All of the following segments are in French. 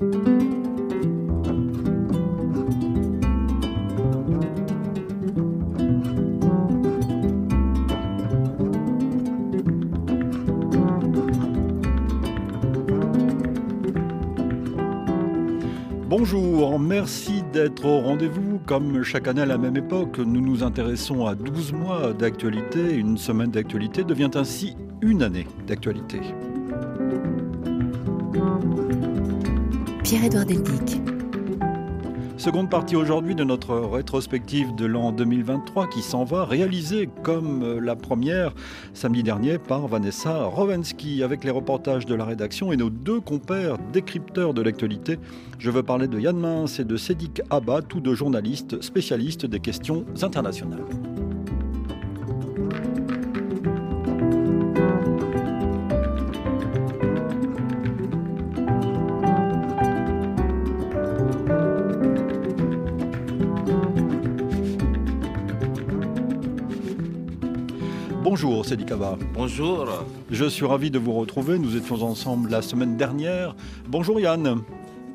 Bonjour, merci d'être au rendez-vous. Comme chaque année à la même époque, nous nous intéressons à 12 mois d'actualité. Une semaine d'actualité devient ainsi une année d'actualité. Pierre-Édouard. Seconde partie aujourd'hui de notre rétrospective de l'an 2023 qui s'en va, réalisée comme euh, la première samedi dernier par Vanessa Rowensky avec les reportages de la rédaction et nos deux compères décrypteurs de l'actualité. Je veux parler de Yann Mince et de Sédic Abba, tous deux journalistes spécialistes des questions internationales. Bonjour Cédric Kaba. Bonjour. Je suis ravi de vous retrouver. Nous étions ensemble la semaine dernière. Bonjour Yann.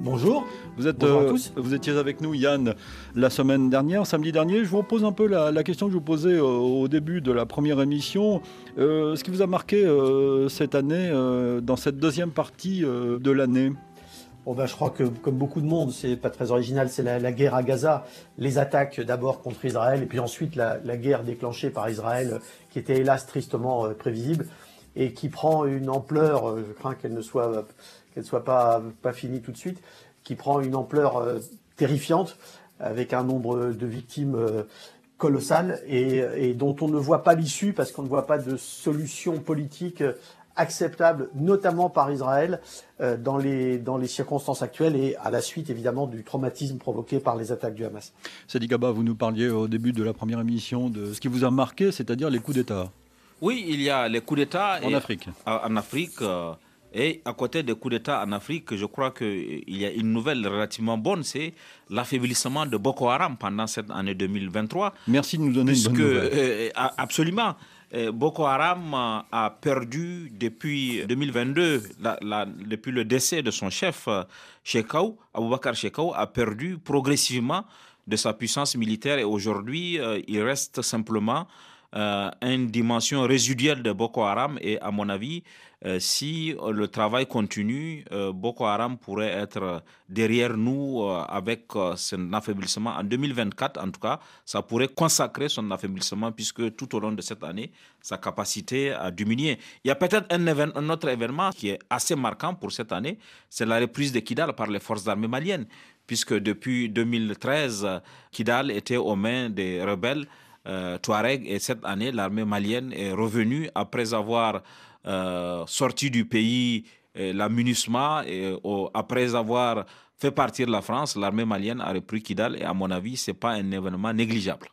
Bonjour. Vous, êtes, euh, vous étiez avec nous, Yann, la semaine dernière, samedi dernier. Je vous repose un peu la, question que je vous posais euh, au début de la première émission. Euh, ce qui vous a marqué cette année, dans cette deuxième partie de l'année? Ben, je crois que comme beaucoup de monde, c'est pas très original, c'est la, guerre à Gaza, les attaques d'abord contre Israël et puis ensuite la, guerre déclenchée par Israël, qui était hélas tristement euh, prévisible et qui prend une ampleur, euh, je crains qu'elle ne soit soit pas pas finie tout de suite, qui prend une ampleur euh, terrifiante avec un nombre de victimes colossal et, et, dont on ne voit pas l'issue parce qu'on ne voit pas de solution politique acceptable, notamment par Israël, euh, dans, les, dans les circonstances actuelles et à la suite évidemment du traumatisme provoqué par les attaques du Hamas. Sadi Gaba, vous nous parliez au début de la première émission de ce qui vous a marqué, c'est-à-dire les coups d'État. Oui, il y a les coups d'État en Afrique. En Afrique. Euh, et à côté des coups d'État en Afrique, je crois qu'il y a une nouvelle relativement bonne, c'est l'affaiblissement de Boko Haram pendant cette année 2023. Merci de nous donner une bonne nouvelle. Euh, absolument. Boko Haram a perdu depuis 2022, depuis le décès de son chef, Shekau, Aboubakar Shekau, a perdu progressivement de sa puissance militaire et aujourd'hui, euh, il reste simplement euh, une dimension résiduelle de Boko Haram et à mon avis, euh, si le travail continue, euh, Boko Haram pourrait être derrière nous avec son affaiblissement. En 2024, en tout cas, ça pourrait consacrer son affaiblissement puisque tout au long de cette année, sa capacité a diminué. Il y a peut-être un, autre événement qui est assez marquant pour cette année, c'est la reprise de Kidal par les forces armées maliennes puisque depuis 2013, Kidal était aux mains des rebelles euh, Touareg. Et cette année, l'armée malienne est revenue après avoir euh, sorti du pays euh, la MINUSMA et après avoir fait partir la France, l'armée malienne a repris Kidal et à mon avis, ce n'est pas un événement négligeable.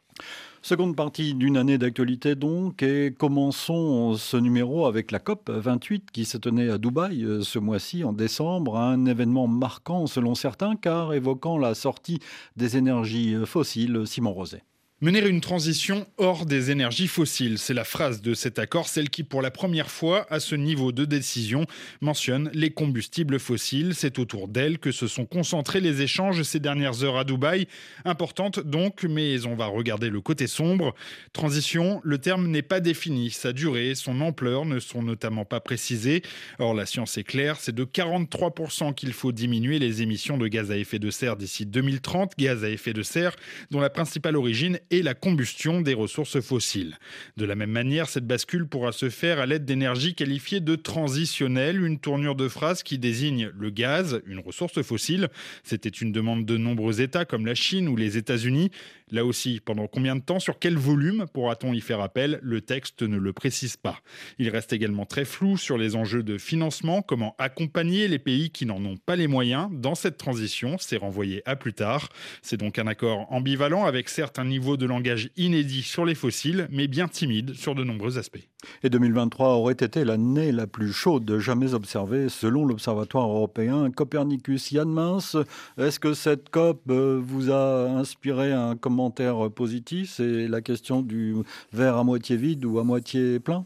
Seconde partie d'une année d'actualité donc, et commençons ce numéro avec la COP 28 qui se tenait à Dubaï ce mois-ci en décembre, un événement marquant selon certains car évoquant la sortie des énergies fossiles. Simon Roset. Mener une transition hors des énergies fossiles, c'est la phrase de cet accord, celle qui pour la première fois à ce niveau de décision mentionne les combustibles fossiles. C'est autour d'elle que se sont concentrés les échanges ces dernières heures à Dubaï. Importante donc, mais on va regarder le côté sombre. Transition, le terme n'est pas défini, sa durée, son ampleur ne sont notamment pas précisées. Or la science est claire, c'est de 43% qu'il faut diminuer les émissions de gaz à effet de serre d'ici 2030, gaz à effet de serre dont la principale origine et la combustion des ressources fossiles. De la même manière, cette bascule pourra se faire à l'aide d'énergies qualifiées de transitionnelles, une tournure de phrase qui désigne le gaz, une ressource fossile. C'était une demande de nombreux États comme la Chine ou les États-Unis. Là aussi, pendant combien de temps, sur quel volume pourra-t-on y faire appel? Le texte ne le précise pas. Il reste également très flou sur les enjeux de financement, comment accompagner les pays qui n'en ont pas les moyens dans cette transition, c'est renvoyé à plus tard. C'est donc un accord ambivalent avec certes un niveau de langage inédit sur les fossiles, mais bien timide sur de nombreux aspects. Et 2023 aurait été l'année la plus chaude jamais observée selon l'Observatoire européen Copernicus. Yann Mince, est-ce que cette COP euh, vous a inspiré un commentaire positif C'est la question du verre à moitié vide ou à moitié plein?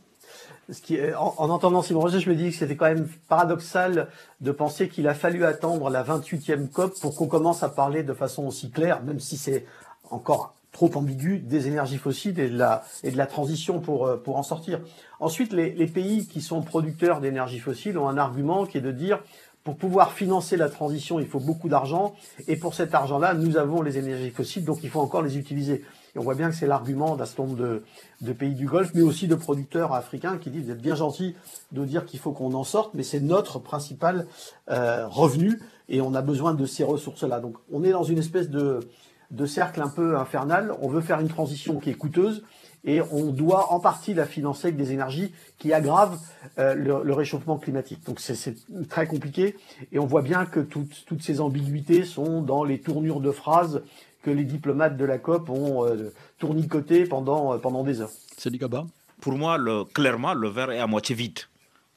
Ce qui en, entendant Simon Roger, je me dis que c'était quand même paradoxal de penser qu'il a fallu attendre la 28e COP pour qu'on commence à parler de façon aussi claire, même si c'est encore trop ambigu, des énergies fossiles et de la, transition pour, euh, pour en sortir. Ensuite, les, les pays qui sont producteurs d'énergie fossile ont un argument qui est de dire pour pouvoir financer la transition, il faut beaucoup d'argent. Et pour cet argent-là, nous avons les énergies fossiles, donc il faut encore les utiliser. Et on voit bien que c'est l'argument d'un certain nombre de, pays du Golfe, mais aussi de producteurs africains qui disent vous êtes bien gentils de dire qu'il faut qu'on en sorte, mais c'est notre principal euh, revenu et on a besoin de ces ressources-là. Donc on est dans une espèce de cercle un peu infernal. On veut faire une transition qui est coûteuse et on doit en partie la financer avec des énergies qui aggravent euh, le, réchauffement climatique. Donc c'est très compliqué et on voit bien que toutes, toutes, ces ambiguïtés sont dans les tournures de phrases que les diplomates de la COP ont euh, tournicoté pendant, euh, pendant des heures. C'est Gaba Pour moi, le, clairement, le verre est à moitié vide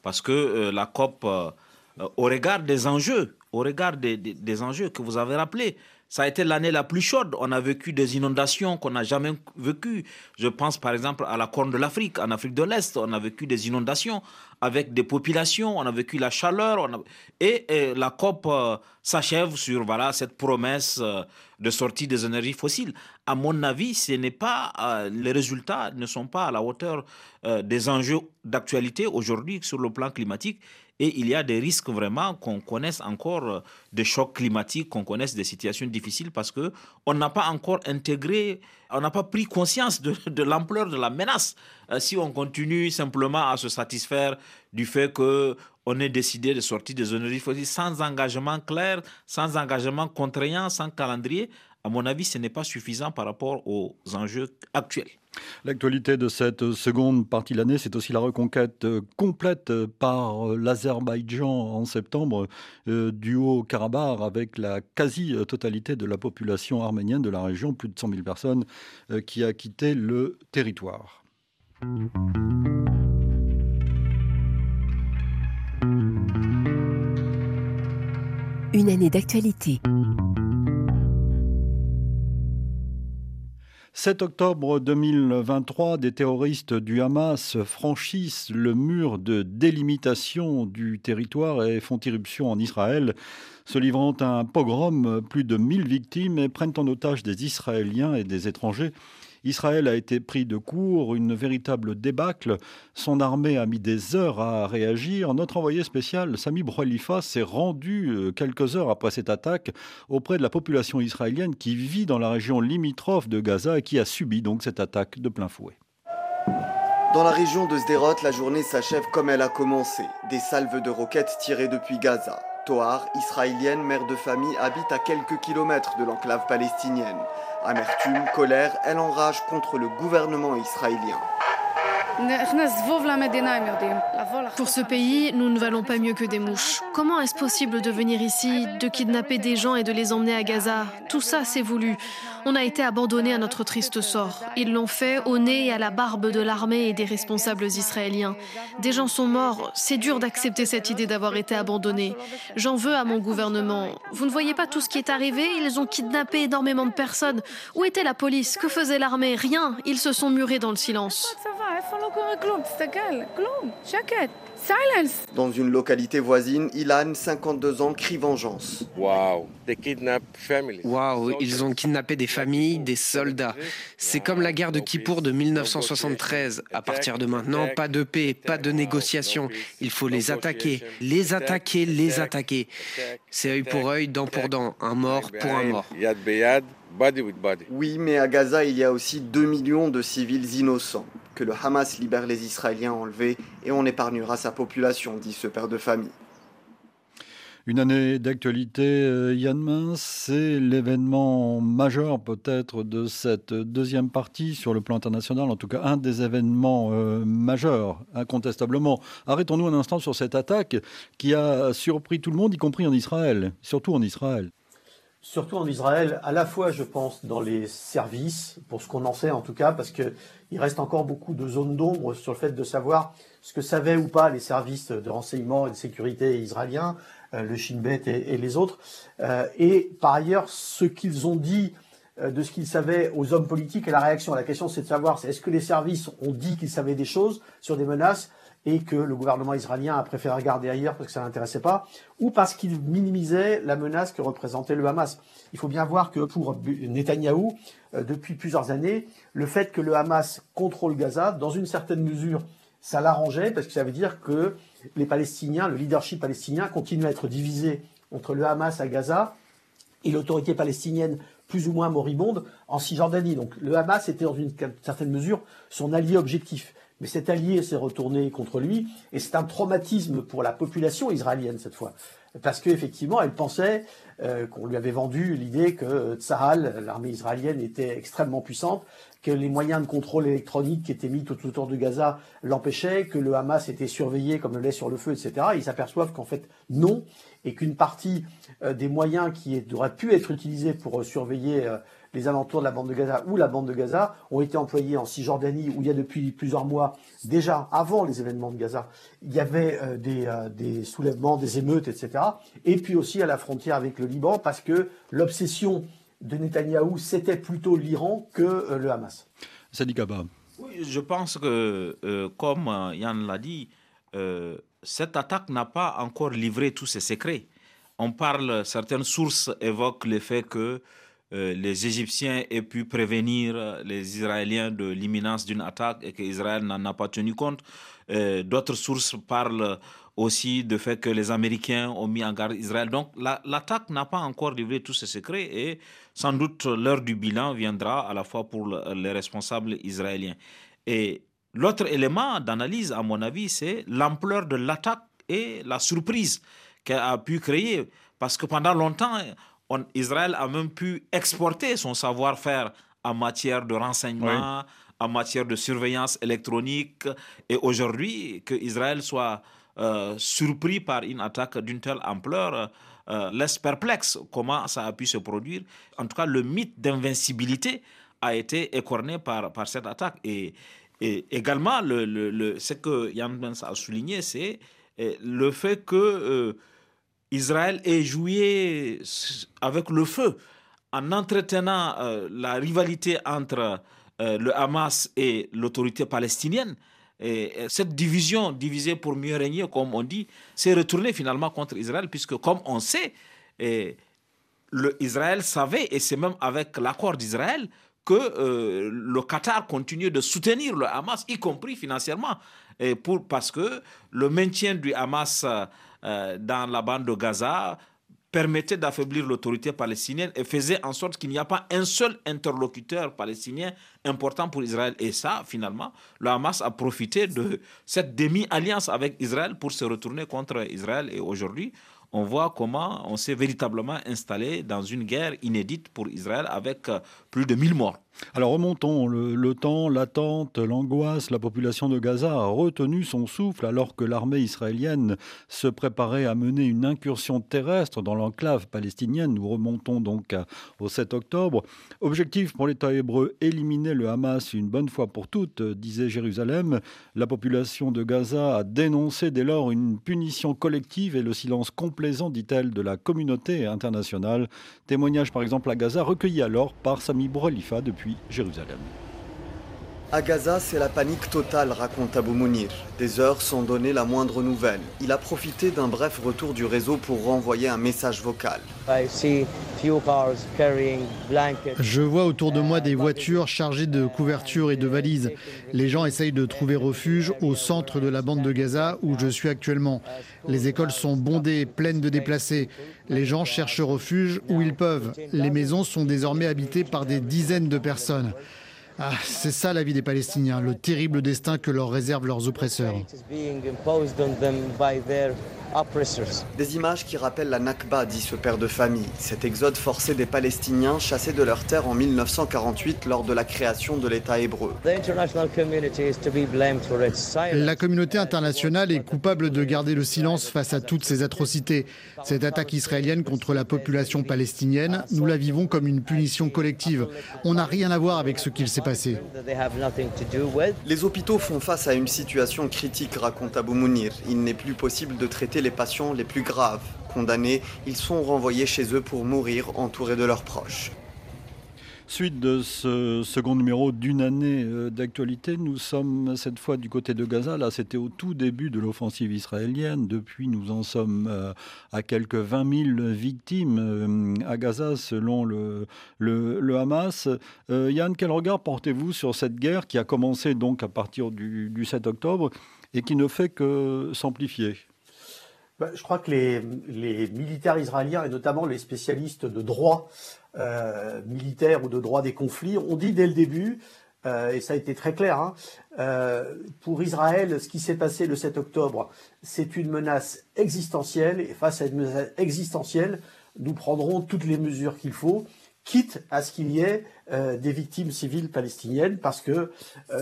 parce que la COP, au regard des enjeux, au regard des, des enjeux que vous avez rappelés, ça a été l'année la plus chaude. On a vécu des inondations qu'on n'a jamais vécues. Je pense par exemple à la Corne de l'Afrique, en Afrique de l'Est. On a vécu des inondations avec des populations. On a vécu la chaleur. et, la COP euh, s'achève sur voilà cette promesse euh, de sortie des énergies fossiles. À mon avis, ce n'est pas euh, les résultats ne sont pas à la hauteur des enjeux d'actualité aujourd'hui sur le plan climatique et il y a des risques vraiment qu'on connaisse encore euh, des chocs climatiques, qu'on connaisse des situations difficiles parce que on n'a pas encore intégré, on n'a pas pris conscience de, l'ampleur de la menace. Euh, si on continue simplement à se satisfaire du fait que on ait décidé de sortir des énergies fossiles sans engagement clair, sans engagement contraignant, sans calendrier, à mon avis, ce n'est pas suffisant par rapport aux enjeux actuels. L'actualité de cette seconde partie de l'année, c'est aussi la reconquête complète par l'Azerbaïdjan en septembre euh, du Haut-Karabakh avec la quasi-totalité de la population arménienne de la région, plus de 100 000 personnes, euh, qui a quitté le territoire. Une année d'actualité. 7 octobre 2023, des terroristes du Hamas franchissent le mur de délimitation du territoire et font irruption en Israël, se livrant à un pogrom, plus de 1000 victimes et prennent en otage des Israéliens et des étrangers. Israël a été pris de court, une véritable débâcle. Son armée a mis des heures à réagir. Notre envoyé spécial, Sami Broualifa, s'est rendu euh, quelques heures après cette attaque auprès de la population israélienne qui vit dans la région limitrophe de Gaza et qui a subi donc cette attaque de plein fouet. Dans la région de Sderot, la journée s'achève comme elle a commencé. Des salves de roquettes tirées depuis Gaza. Toar, israélienne, mère de famille, habite à quelques kilomètres de l'enclave palestinienne. Amertume, colère, elle enrage contre le gouvernement israélien. Pour ce pays, nous ne valons pas mieux que des mouches. Comment est-ce possible de venir ici, de kidnapper des gens et de les emmener à Gaza? Tout ça, c'est voulu. On a été abandonnés à notre triste sort. Ils l'ont fait au nez et à la barbe de l'armée et des responsables israéliens. Des gens sont morts. C'est dur d'accepter cette idée d'avoir été abandonnés. J'en veux à mon gouvernement. Vous ne voyez pas tout ce qui est arrivé? Ils ont kidnappé énormément de personnes. Où était la police? Que faisait l'armée? Rien. Ils se sont murés dans le silence. Dans une localité voisine, Ilan, 52 ans, crie vengeance. Waouh, ils ont kidnappé des familles, des soldats. C'est comme la guerre de Kippour de 1973. À partir de maintenant, pas de paix, pas de négociation. Il faut les attaquer, les attaquer, les attaquer. C'est œil pour œil, dent pour dent, un mort pour un mort. Oui, mais à Gaza, il y a aussi 2 millions de civils innocents que le Hamas libère les Israéliens enlevés et on épargnera sa population, dit ce père de famille. Une année d'actualité, euh, Yann Min, c'est l'événement majeur peut-être de cette deuxième partie sur le plan international, en tout cas un des événements euh, majeurs, incontestablement. Arrêtons-nous un instant sur cette attaque qui a surpris tout le monde, y compris en Israël, surtout en Israël surtout en Israël, à la fois, je pense, dans les services, pour ce qu'on en sait en tout cas, parce qu'il reste encore beaucoup de zones d'ombre sur le fait de savoir ce que savaient ou pas les services de renseignement et de sécurité israéliens, euh, le Shin Bet et, les autres, euh, et par ailleurs, ce qu'ils ont dit euh, de ce qu'ils savaient aux hommes politiques et la réaction. La question, c'est de savoir, est-ce que les services ont dit qu'ils savaient des choses sur des menaces? Et que le gouvernement israélien a préféré regarder ailleurs parce que ça l'intéressait pas, ou parce qu'il minimisait la menace que représentait le Hamas. Il faut bien voir que pour Netanyahou, euh, depuis plusieurs années, le fait que le Hamas contrôle Gaza, dans une certaine mesure, ça l'arrangeait parce que ça veut dire que les Palestiniens, le leadership palestinien continue à être divisé entre le Hamas à Gaza et l'autorité palestinienne plus ou moins moribonde en Cisjordanie. Donc le Hamas était dans une certaine mesure son allié objectif. Mais cet allié s'est retourné contre lui et c'est un traumatisme pour la population israélienne cette fois. Parce qu'effectivement, elle pensait euh, qu'on lui avait vendu l'idée que Tsahal, l'armée israélienne, était extrêmement puissante, que les moyens de contrôle électronique qui étaient mis tout autour de Gaza l'empêchaient, que le Hamas était surveillé comme le lait sur le feu, etc. ils s'aperçoivent qu'en fait, non, et qu'une partie euh, des moyens qui auraient pu être utilisés pour euh, surveiller les alentours de la bande de Gaza ou la bande de Gaza ont été employés en Cisjordanie où il y a depuis plusieurs mois, déjà avant les événements de Gaza, il y avait des, soulèvements, des émeutes, etc. Et puis aussi à la frontière avec le Liban parce que l'obsession de Netanyahou, c'était plutôt l'Iran que le Hamas. Sadi Kaba. Oui, je pense que, comme Yann l'a dit, cette attaque n'a pas encore livré tous ses secrets. On parle, certaines sources évoquent le fait que euh, les Égyptiens aient pu prévenir les Israéliens de l'imminence d'une attaque et qu'Israël n'en a pas tenu compte. Euh, d'autres sources parlent aussi du fait que les Américains ont mis en garde Israël. Donc l'attaque n'a pas encore livré tous ses secrets et sans doute l'heure du bilan viendra à la fois pour les responsables israéliens. Et L'autre élément d'analyse, à mon avis, c'est l'ampleur de l'attaque et la surprise qu'elle a pu créer. Parce que pendant longtemps, Israël a même pu exporter son savoir-faire en matière de renseignement, en matière de surveillance électronique. Et aujourd'hui, que Israël soit euh, surpris par une attaque d'une telle ampleur euh, laisse perplexe comment ça a pu se produire. En tout cas, le mythe d'invincibilité a été écorné par, par cette attaque. Et, et également, le, le, ce que Yann a souligné, c'est eh, le fait que euh, Israël ait joué avec le feu en entretenant euh, la rivalité entre euh, le Hamas et l'autorité palestinienne. Et cette division, divisée pour mieux régner, comme on dit, s'est retournée finalement contre Israël, puisque comme on sait, le Israël savait, et c'est même avec l'accord d'Israël, que euh, le Qatar continue de soutenir le Hamas, y compris financièrement, et pour, parce que le maintien du Hamas euh, dans la bande de Gaza permettait d'affaiblir l'autorité palestinienne et faisait en sorte qu'il n'y a pas un seul interlocuteur palestinien important pour Israël. Et ça, finalement, le Hamas a profité de cette demi-alliance avec Israël pour se retourner contre Israël. Et aujourd'hui, on voit comment on s'est véritablement installé dans une guerre inédite pour Israël avec euh, plus de 1000 morts. Alors remontons le, temps, l'attente, l'angoisse. La population de Gaza a retenu son souffle alors que l'armée israélienne se préparait à mener une incursion terrestre dans l'enclave palestinienne. Nous remontons donc au 7 octobre. Objectif pour l'État hébreu, éliminer le Hamas une bonne fois pour toutes, disait Jérusalem. La population de Gaza a dénoncé dès lors une punition collective et le silence complaisant, dit-elle, de la communauté internationale. Témoignage par exemple à Gaza recueilli alors par Sami Bouralifa depuis Jérusalem. À Gaza, c'est la panique totale, raconte Abou Mounir. Des heures sans donner la moindre nouvelle. Il a profité d'un bref retour du réseau pour renvoyer un message vocal. Je vois autour de moi des voitures chargées de couvertures et de valises. Les gens essayent de trouver refuge au centre de la bande de Gaza où je suis actuellement. Les écoles sont bondées, pleines de déplacés. Les gens cherchent refuge où ils peuvent. Les maisons sont désormais habitées par des dizaines de personnes. Ah, c'est ça la vie des Palestiniens, le terrible destin que leur réservent leurs oppresseurs. Des images qui rappellent la Nakba, dit ce père de famille, cet exode forcé des Palestiniens chassés de leurs terres en 1948 lors de la création de l'État hébreu. La communauté internationale est coupable de garder le silence face à toutes ces atrocités. Cette attaque israélienne contre la population palestinienne, nous la vivons comme une punition collective. On n'a rien à voir avec ce qu'il s'est passé. Les hôpitaux font face à une situation critique, raconte Abou Mounir. Il n'est plus possible de traiter les patients les plus graves. Condamnés, ils sont renvoyés chez eux pour mourir entourés de leurs proches. Suite de ce second numéro d'une année euh, d'actualité, nous sommes cette fois du côté de Gaza. Là, c'était au tout début de l'offensive israélienne. Depuis, nous en sommes euh, à quelques 20 000 victimes euh, à Gaza selon le, le, Hamas. Yann, quel regard portez-vous sur cette guerre qui a commencé donc à partir du, 7 octobre et qui ne fait que s'amplifier? Bah, je crois que les, militaires israéliens et notamment les spécialistes de droit euh, militaires ou de droit des conflits, on dit dès le début, euh, et ça a été très clair, hein, euh, pour Israël, ce qui s'est passé le 7 octobre, c'est une menace existentielle, et face à une menace existentielle, nous prendrons toutes les mesures qu'il faut, quitte à ce qu'il y ait des victimes civiles palestiniennes, parce que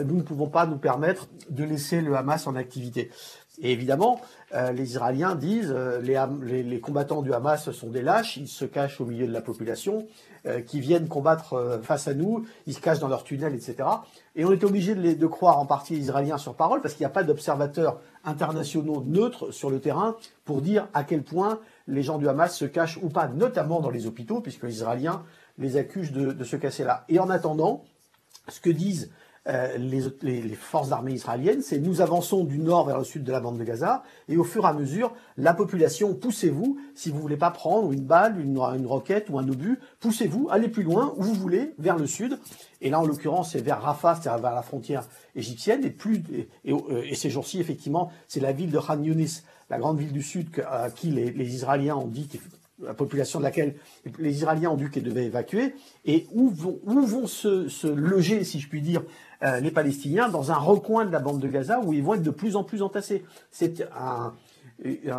nous ne pouvons pas nous permettre de laisser le Hamas en activité. Et évidemment, euh, les Israéliens disent euh, les, les, combattants du Hamas sont des lâches, ils se cachent au milieu de la population, euh, qui viennent combattre face à nous, ils se cachent dans leurs tunnels, etc. Et on est obligé de, de, croire en partie les Israéliens sur parole, parce qu'il n'y a pas d'observateurs internationaux neutres sur le terrain pour dire à quel point les gens du Hamas se cachent ou pas, notamment dans les hôpitaux, puisque les Israéliens les accusent de, de se casser là. Et en attendant, ce que disent euh, les, forces armées israéliennes, c'est nous avançons du nord vers le sud de la bande de Gaza, et au fur et à mesure, la population, poussez-vous, si vous voulez pas prendre une balle, une, roquette ou un obus, poussez-vous, allez plus loin, où vous voulez, vers le sud. Et là, en l'occurrence, c'est vers Rafah, c'est-à-dire vers la frontière égyptienne, et, plus, et, ces jours-ci, effectivement, c'est la ville de Khan Yunis, la grande ville du sud, à qui les, Israéliens ont dit la population de laquelle les Israéliens ont dit qu'ils devaient évacuer, et où vont, se, loger, si je puis dire, euh, les Palestiniens dans un recoin de la bande de Gaza où ils vont être de plus en plus entassés. C'est un,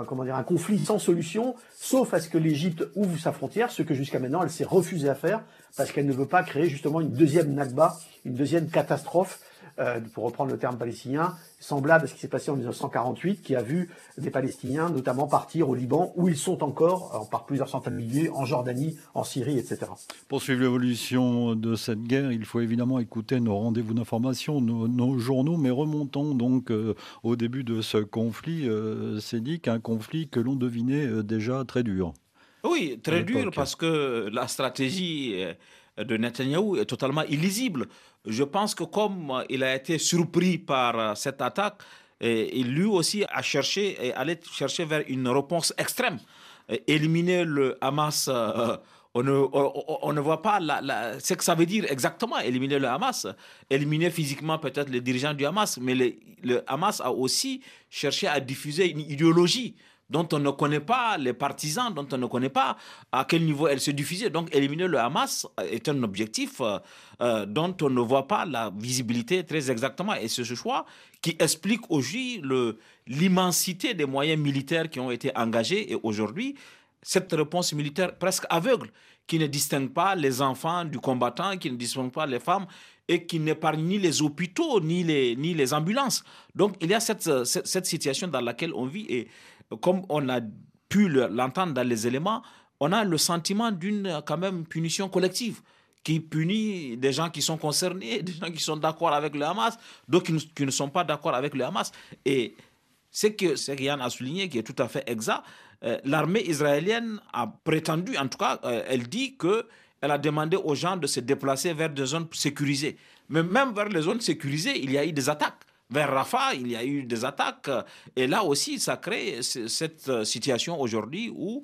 comment dire, un conflit sans solution, sauf à ce que l'Égypte ouvre sa frontière, ce que jusqu'à maintenant elle s'est refusée à faire, parce qu'elle ne veut pas créer justement une deuxième Nakba, une deuxième catastrophe euh, pour reprendre le terme palestinien, semblable à ce qui s'est passé en 1948, qui a vu des Palestiniens notamment partir au Liban, où ils sont encore, par plusieurs centaines de milliers, en Jordanie, en Syrie, etc. Pour suivre l'évolution de cette guerre, il faut évidemment écouter nos rendez-vous d'information, nos, journaux, mais remontons donc euh, au début de ce conflit. Euh, c'est dit qu'un conflit que l'on devinait déjà très dur. Oui, très dur parce que la stratégie de Netanyahou est totalement illisible. Je pense que comme il a été surpris par euh, cette attaque, et, lui aussi a cherché et allait chercher vers une réponse extrême. Éliminer le Hamas, euh, on, ne, voit pas la, ce que ça veut dire exactement, éliminer le Hamas. Éliminer physiquement peut-être les dirigeants du Hamas, mais le Hamas a aussi cherché à diffuser une idéologie dont on ne connaît pas les partisans, dont on ne connaît pas à quel niveau elle se diffusait. Donc éliminer le Hamas est un objectif euh, euh, dont on ne voit pas la visibilité très exactement. Et c'est ce choix qui explique aujourd'hui l'immensité des moyens militaires qui ont été engagés. Et aujourd'hui, cette réponse militaire presque aveugle, qui ne distingue pas les enfants du combattant, qui ne distingue pas les femmes et qui n'épargne ni les hôpitaux, ni les, ambulances. Donc il y a cette, cette, cette situation dans laquelle on vit. Et comme on a pu l'entendre dans les éléments, on a le sentiment d'une quand même punition collective qui punit des gens qui sont concernés, des gens qui sont d'accord avec le Hamas, d'autres qui, ne sont pas d'accord avec le Hamas. Et ce que Yann a souligné, qui est tout à fait exact, euh, l'armée israélienne a prétendu, en tout cas, euh, elle dit que elle a demandé aux gens de se déplacer vers des zones sécurisées. Mais même vers les zones sécurisées, il y a eu des attaques. Vers Rafah, il y a eu des attaques. Et là aussi, ça crée cette situation aujourd'hui où,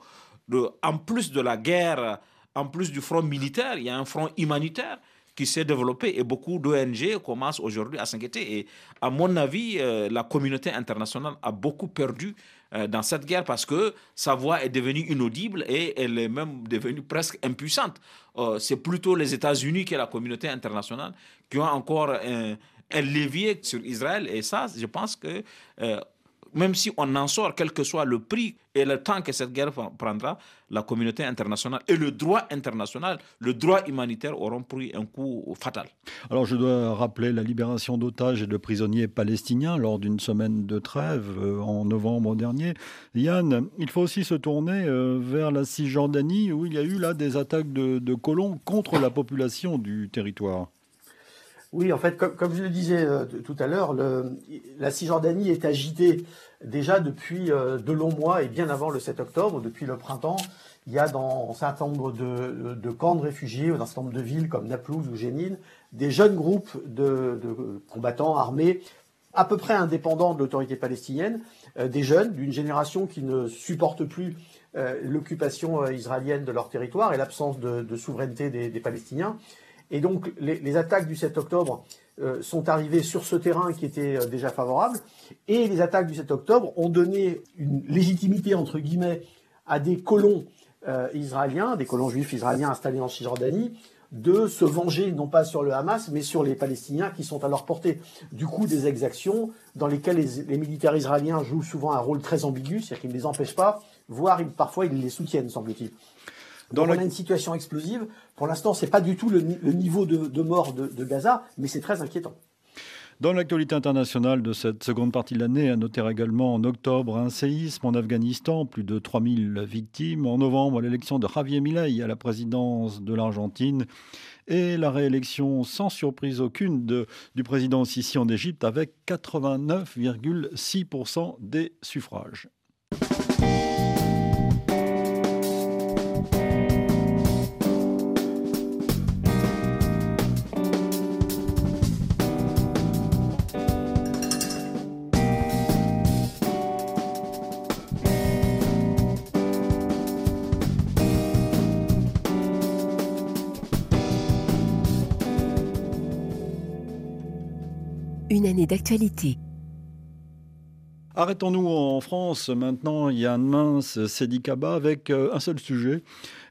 en plus de la guerre, en plus du front militaire, il y a un front humanitaire qui s'est développé et beaucoup d'ONG commencent aujourd'hui à s'inquiéter. Et à mon avis, euh, la communauté internationale a beaucoup perdu euh, dans cette guerre parce que sa voix est devenue inaudible et elle est même devenue presque impuissante. Euh, c'est plutôt les États-Unis que la communauté internationale qui ont encore un, un levier sur Israël. Et ça, je pense que euh, même si on en sort, quel que soit le prix et le temps que cette guerre prendra, la communauté internationale et le droit international, le droit humanitaire auront pris un coup fatal. Alors je dois rappeler la libération d'otages et de prisonniers palestiniens lors d'une semaine de trêve euh, en novembre dernier. Yann, il faut aussi se tourner euh, vers la Cisjordanie où il y a eu là des attaques de colons contre la population du territoire. Oui, en fait, comme, je le disais euh, tout à l'heure, la Cisjordanie est agitée déjà depuis euh, de longs mois et bien avant le 7 octobre, depuis le printemps. il y a dans un certain nombre de, camps de réfugiés dans un certain nombre de villes comme Naplouse ou Jénine des jeunes groupes de, combattants armés à peu près indépendants de l'autorité palestinienne, euh, des jeunes d'une génération qui ne supporte plus l'occupation israélienne de leur territoire et l'absence de, souveraineté des, Palestiniens. Et donc les, attaques du 7 octobre sont arrivées sur ce terrain qui était déjà favorable, et les attaques du 7 octobre ont donné une légitimité, entre guillemets, à des colons israéliens, des colons juifs israéliens installés en Cisjordanie, de se venger non pas sur le Hamas, mais sur les Palestiniens qui sont à leur portée. Du coup, des exactions dans lesquelles les, militaires israéliens jouent souvent un rôle très ambigu, c'est-à-dire qu'ils ne les empêchent pas, voire parfois ils les soutiennent, semble-t-il. Donc on a une situation explosive. Pour l'instant, ce n'est pas du tout le, niveau de, mort de Gaza, mais c'est très inquiétant. Dans l'actualité internationale de cette seconde partie de l'année, à noter également en octobre un séisme en Afghanistan, plus de 3000 victimes. En novembre, l'élection de Javier Milei à la présidence de l'Argentine et la réélection sans surprise aucune du président Sisi en Égypte avec 89,6% des suffrages. Une année d'actualité. Arrêtons-nous en France maintenant. Il y a un mince Sédicaba avec euh, un seul sujet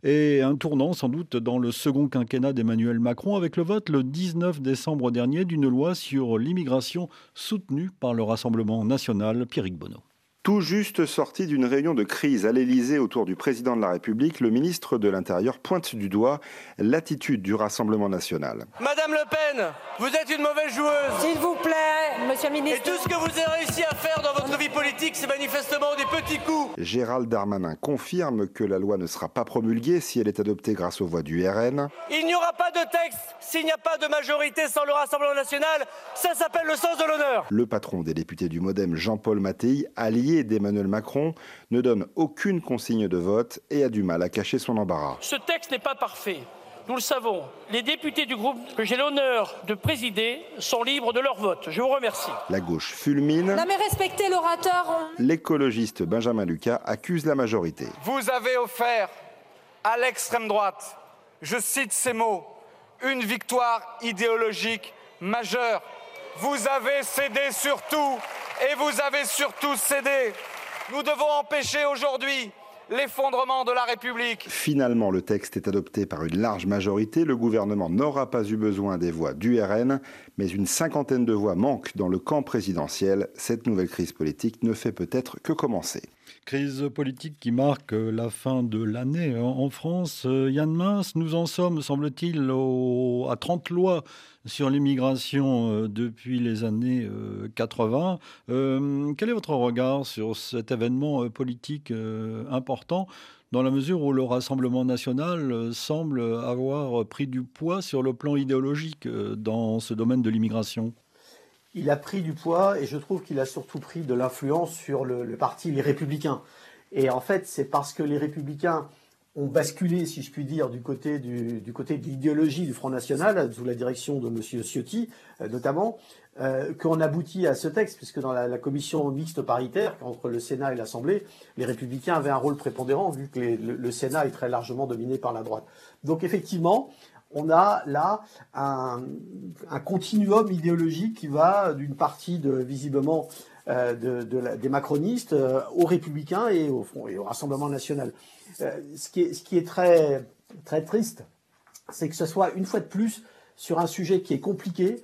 et un tournant sans doute dans le second quinquennat d'Emmanuel Macron avec le vote le 19 décembre dernier d'une loi sur l'immigration soutenue par le Rassemblement national Pierrick Bonneau. Tout juste sorti d'une réunion de crise à l'Élysée autour du président de la République, le ministre de l'Intérieur pointe du doigt l'attitude du Rassemblement national. Madame Le Pen, vous êtes une mauvaise joueuse. S'il vous plaît, monsieur le ministre. Et tout ce que vous avez réussi à faire dans votre vie politique, c'est manifestement des petits coups. Gérald Darmanin confirme que la loi ne sera pas promulguée si elle est adoptée grâce aux voix du RN. Il n'y aura pas de texte s'il n'y a pas de majorité sans le Rassemblement national. Ça s'appelle le sens de l'honneur. Le patron des députés du Modem, Jean-Paul Mattei, allié d'Emmanuel Macron ne donne aucune consigne de vote et a du mal à cacher son embarras. Ce texte n'est pas parfait. Nous le savons, les députés du groupe que j'ai l'honneur de présider sont libres de leur vote. Je vous remercie. La gauche fulmine. Non mais respectez l'orateur. L'écologiste Benjamin Lucas accuse la majorité. Vous avez offert à l'extrême droite, je cite ces mots, une victoire idéologique majeure. Vous avez cédé sur tout et vous avez surtout cédé. Nous devons empêcher aujourd'hui l'effondrement de la République. Finalement, le texte est adopté par une large majorité. Le gouvernement n'aura pas eu besoin des voix du RN, mais une cinquantaine de voix manquent dans le camp présidentiel. Cette nouvelle crise politique ne fait peut-être que commencer. Crise politique qui marque la fin de l'année en France. Yann Mince, nous en sommes, semble-t-il, à 30 lois sur l'immigration euh, depuis les années 80. Euh, euh, quel est votre regard sur cet événement politique important dans la mesure où le Rassemblement national semble avoir pris du poids sur le plan idéologique dans ce domaine de l'immigration? Il a pris du poids et je trouve qu'il a surtout pris de l'influence sur le, parti Les Républicains. Et en fait, c'est parce que les Républicains ont basculé, si je puis dire, du côté, du, côté de l'idéologie du Front National, sous la direction de M. Ciotti euh, notamment, euh, qu'on aboutit à ce texte, puisque dans la, commission mixte paritaire entre le Sénat et l'Assemblée, les Républicains avaient un rôle prépondérant, vu que le, Sénat est très largement dominé par la droite. Donc effectivement, on a là un, continuum idéologique qui va d'une partie visiblement euh, des macronistes euh, aux républicains et au, Rassemblement national. Euh, ce, qui est, très, triste, c'est que ce soit une fois de plus sur un sujet qui est compliqué,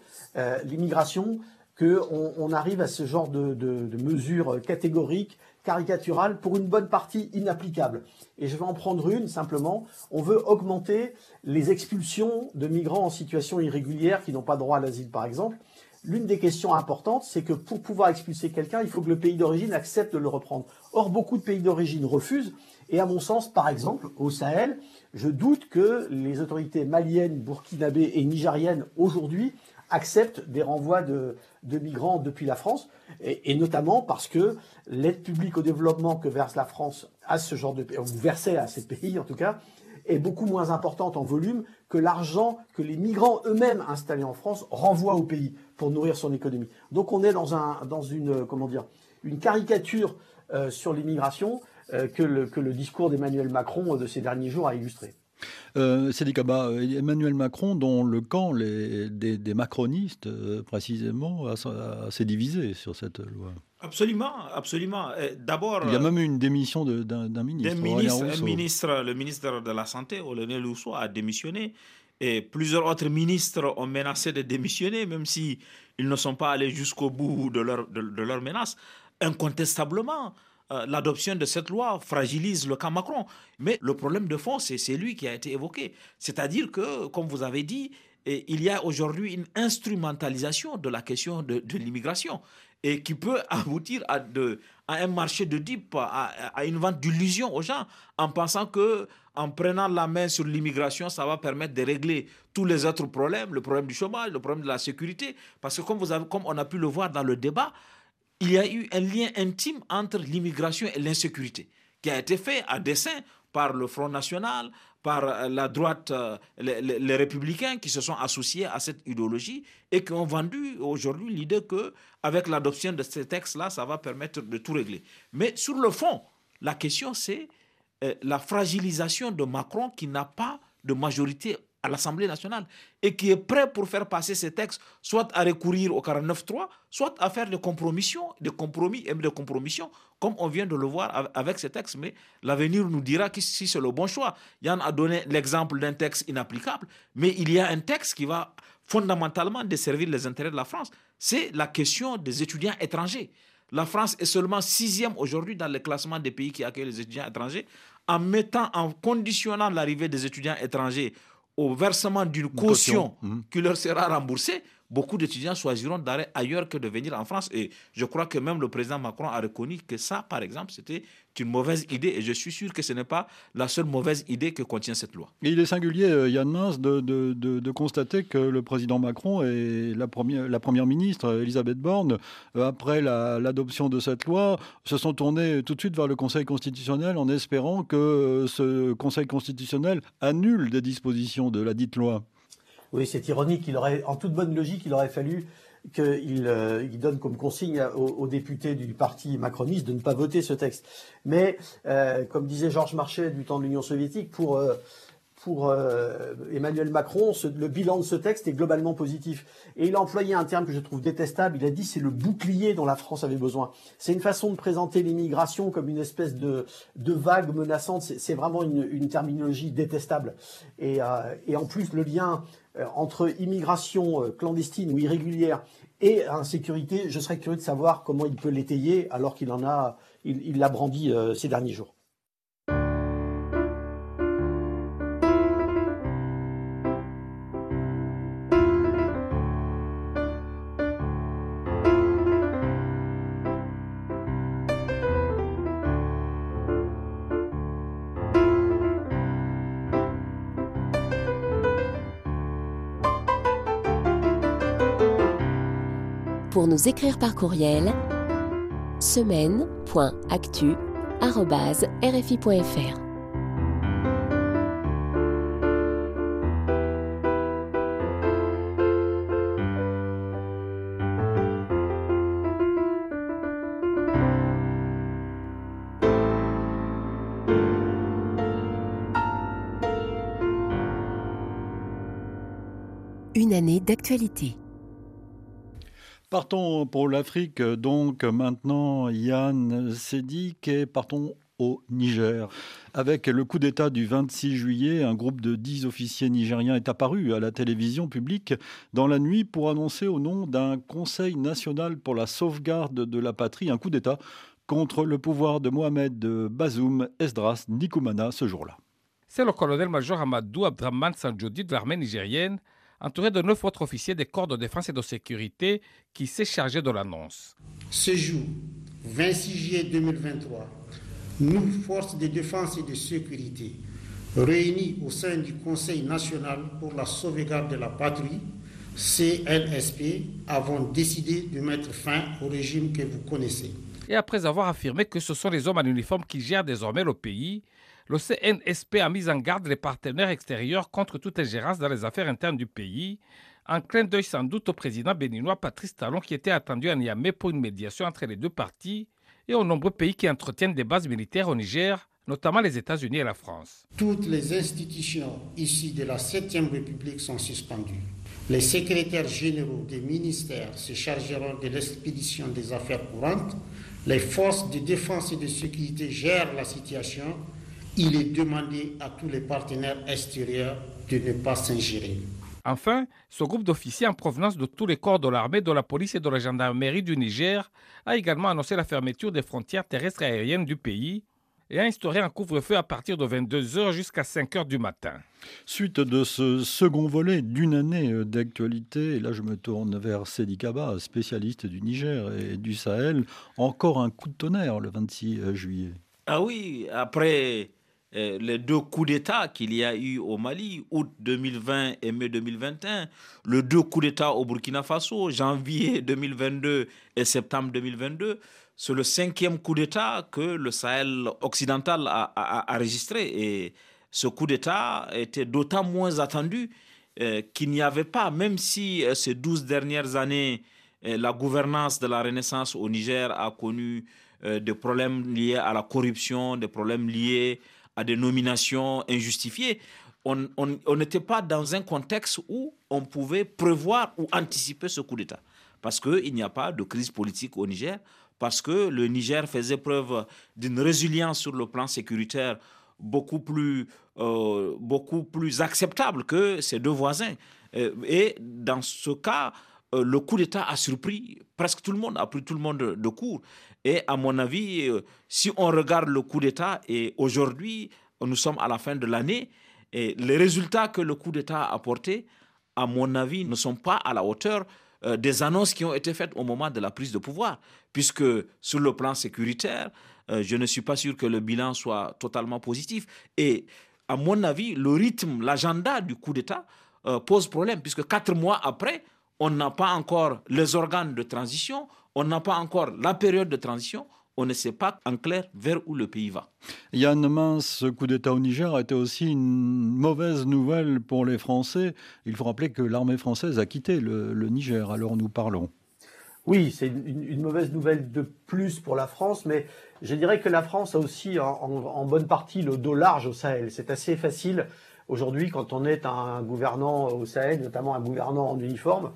l'immigration, qu'on on arrive à ce genre de mesures catégoriques caricaturales pour une bonne partie inapplicables. Et je vais en prendre une simplement. On veut augmenter les expulsions de migrants en situation irrégulière qui n'ont pas droit à l'asile, par exemple. L'une des questions importantes, c'est que pour pouvoir expulser quelqu'un, il faut que le pays d'origine accepte de le reprendre. Or, beaucoup de pays d'origine refusent. Et à mon sens, par exemple, au Sahel, je doute que les autorités maliennes, burkinabées et nigériennes aujourd'hui acceptent des renvois de, migrants depuis la France, et, notamment parce que l'aide publique au développement que verse la France à ce genre de pays, ou versait à ces pays en tout cas, est beaucoup moins importante en volume que l'argent que les migrants eux-mêmes installés en France renvoient au pays pour nourrir son économie. Donc on est dans, un, dans une, comment dire, une caricature euh, sur l'immigration euh, que, le, que le discours d'Emmanuel Macron de ces derniers jours a illustré. Euh, Kaba, Emmanuel Macron, dont le camp des, des, macronistes, euh, précisément, s'est divisé sur cette loi. Absolument, absolument. D'abord, il y a même eu une démission d'un ministre. ministre, ministre, le ministre de la Santé, Olonel Rousseau, a démissionné. Et plusieurs autres ministres ont menacé de démissionner, même si ils ne sont pas allés jusqu'au bout de leur, de, de leur menace. Incontestablement, euh, l'adoption de cette loi fragilise le camp Macron. Mais le problème de fond, c'est lui qui a été évoqué. C'est-à-dire que, comme vous avez dit, il y a aujourd'hui une instrumentalisation de la question de, l'immigration et qui peut aboutir à, à un marché de dupes, à, une vente d'illusions aux gens, en pensant que en prenant la main sur l'immigration, ça va permettre de régler tous les autres problèmes, le problème du chômage, le problème de la sécurité. Parce que comme, vous avez, comme on a pu le voir dans le débat, il y a eu un lien intime entre l'immigration et l'insécurité, qui a été fait à dessein par le Front National, par euh, la droite, euh, les, républicains qui se sont associés à cette idéologie et qui ont vendu aujourd'hui l'idée que avec l'adoption de ces textes-là, ça va permettre de tout régler. Mais sur le fond, la question c'est euh, la fragilisation de Macron qui n'a pas de majorité à l'Assemblée nationale et qui est prêt pour faire passer ces textes, soit à recourir au 49.3, soit à faire des compromissions, des compromis et des compromissions, comme on vient de le voir avec ces textes. Mais l'avenir nous dira si c'est le bon choix. Yann a donné l'exemple d'un texte inapplicable, mais il y a un texte qui va fondamentalement desservir les intérêts de la France. C'est la question des étudiants étrangers. La France est seulement sixième aujourd'hui dans le classement des pays qui accueillent les étudiants étrangers, en mettant, en conditionnant l'arrivée des étudiants étrangers au versement d'une caution, mmh. qui leur sera remboursée, beaucoup d'étudiants choisiront d'aller ailleurs que de venir en France. Et je crois que même le président Macron a reconnu que ça, par exemple, c'était une mauvaise idée. Et je suis sûr que ce n'est pas la seule mauvaise idée que contient cette loi. Il est singulier, euh, Yann Mins, de, constater que le président Macron et la première, ministre, Elisabeth Borne, euh, après l'adoption de cette loi, se sont tournés tout de suite vers le Conseil constitutionnel en espérant que euh, ce Conseil constitutionnel annule des dispositions de la dite loi. Oui, c'est ironique. Il aurait, en toute bonne logique, il aurait fallu qu'il euh, donne comme consigne aux, députés du parti macroniste de ne pas voter ce texte. Mais, euh, comme disait Georges Marchais du temps de l'Union soviétique, pour, euh, pour Emmanuel Macron, le bilan de ce texte est globalement positif. Et il a employé un terme que je trouve détestable. Il a dit c'est le bouclier dont la France avait besoin. C'est une façon de présenter l'immigration comme une espèce de, vague menaçante. C'est vraiment une, terminologie détestable. Et, et en plus, le lien euh, entre immigration euh, clandestine ou irrégulière et insécurité, je serais curieux de savoir comment il peut l'étayer alors qu'il en a, il l'a brandi euh, ces derniers jours. Nous écrire par courriel semaine.actu.rfi.fr. Une année d'actualité. Partons pour l'Afrique, donc maintenant Yann Sédic et partons au Niger. Avec le coup d'État du 26 juillet, un groupe de 10 officiers nigériens est apparu à la télévision publique dans la nuit pour annoncer au nom d'un Conseil national pour la sauvegarde de la patrie un coup d'État contre le pouvoir de Mohamed Bazoum Esdras Nikoumana ce jour-là. C'est le colonel-major Amadou Abdraman Sanjodi de l'armée nigérienne entouré de neuf autres officiers des corps de défense et de sécurité qui s'est chargé de l'annonce. Ce jour, 26 juillet 2023, nous, forces de défense et de sécurité, réunis au sein du Conseil national pour la sauvegarde de la patrie, CNSP, avons décidé de mettre fin au régime que vous connaissez. Et après avoir affirmé que ce sont les hommes en uniforme qui gèrent désormais le pays, le CNSP a mis en garde les partenaires extérieurs contre toute ingérence dans les affaires internes du pays, un clin d'œil sans doute au président béninois Patrice Talon qui était attendu à Niamey pour une médiation entre les deux parties et aux nombreux pays qui entretiennent des bases militaires au Niger, notamment les États-Unis et la France. Toutes les institutions ici de la 7e République sont suspendues. Les secrétaires généraux des ministères se chargeront de l'expédition des affaires courantes. Les forces de défense et de sécurité gèrent la situation. Il est demandé à tous les partenaires extérieurs de ne pas s'ingérer. Enfin, ce groupe d'officiers en provenance de tous les corps de l'armée, de la police et de la gendarmerie du Niger a également annoncé la fermeture des frontières terrestres et aériennes du pays et a instauré un couvre-feu à partir de 22h jusqu'à 5h du matin. Suite de ce second volet d'une année d'actualité, et là je me tourne vers Sedi Kaba, spécialiste du Niger et du Sahel, encore un coup de tonnerre le 26 juillet. Ah oui, après euh, les deux coups d'État qu'il y a eu au Mali, août 2020 et mai 2021, le deux coups d'État au Burkina Faso, janvier 2022 et septembre 2022, c'est le cinquième coup d'État que le Sahel occidental a, enregistré. Et ce coup d'État était d'autant moins attendu euh, qu'il n'y avait pas, même si euh, ces douze dernières années, la gouvernance de la Renaissance au Niger a connu des problèmes liés à la corruption, des problèmes liés à des nominations injustifiées. On n'était pas dans un contexte où on pouvait prévoir ou anticiper ce coup d'État. Parce qu'il n'y a pas de crise politique au Niger, parce que le Niger faisait preuve d'une résilience sur le plan sécuritaire beaucoup plus, euh, beaucoup plus acceptable que ses deux voisins. Euh, et dans ce cas, euh, le coup d'État a surpris presque tout le monde, a pris tout le monde de court. Et à mon avis, euh, si on regarde le coup d'État, et aujourd'hui, nous sommes à la fin de l'année, et les résultats que le coup d'État a apportés, à mon avis, ne sont pas à la hauteur euh, des annonces qui ont été faites au moment de la prise de pouvoir, puisque sur le plan sécuritaire, euh, je ne suis pas sûr que le bilan soit totalement positif. Et à mon avis, le rythme, l'agenda du coup d'État pose problème, puisque quatre mois après, on n'a pas encore les organes de transition, on n'a pas encore la période de transition, on ne sait pas en clair vers où le pays va. Yann Mince, ce coup d'État au Niger a été aussi une mauvaise nouvelle pour les Français. Il faut rappeler que l'armée française a quitté le, Niger, alors nous parlons. Oui, c'est une, mauvaise nouvelle de plus pour la France, mais je dirais que la France a aussi en, bonne partie le dos large au Sahel. C'est assez facile aujourd'hui quand on est un gouvernant au Sahel, notamment un gouvernant en uniforme,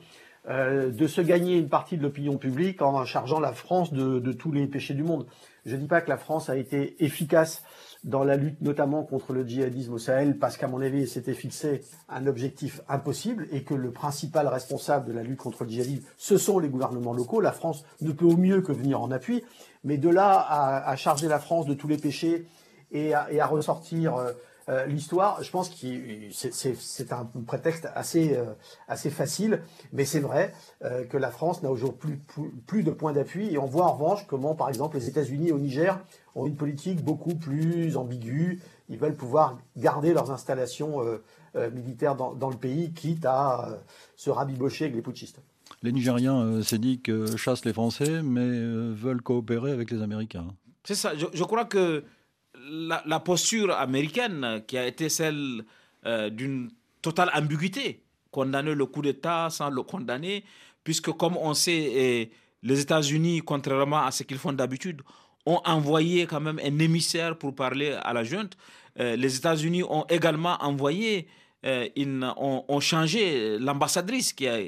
euh, de se gagner une partie de l'opinion publique en chargeant la France de, tous les péchés du monde. Je ne dis pas que la France a été efficace dans la lutte notamment contre le djihadisme au Sahel, parce qu'à mon avis, s'était fixé un objectif impossible et que le principal responsable de la lutte contre le djihadisme, ce sont les gouvernements locaux. La France ne peut au mieux que venir en appui, mais de là à, charger la France de tous les péchés et à, ressortir euh, euh, l'histoire, je pense que c'est un prétexte assez, euh, assez facile, mais c'est vrai euh, que la France n'a aujourd'hui plus, plus, de points d'appui et on voit en revanche comment, par exemple, les États-Unis au Niger ont une politique beaucoup plus ambiguë. Ils veulent pouvoir garder leurs installations militaires dans, dans, le pays, quitte à se rabibocher avec les putschistes. Les Nigériens, c'est dit que chassent les Français, mais veulent coopérer avec les Américains. C'est ça. Je, je crois que la, posture américaine qui a été celle euh, d'une totale ambiguïté, condamner le coup d'État sans le condamner, puisque comme on sait, les États-Unis, contrairement à ce qu'ils font d'habitude, ont envoyé quand même un émissaire pour parler à la junte. Euh, les États-Unis ont également envoyé, euh, ont, changé l'ambassadrice qui a,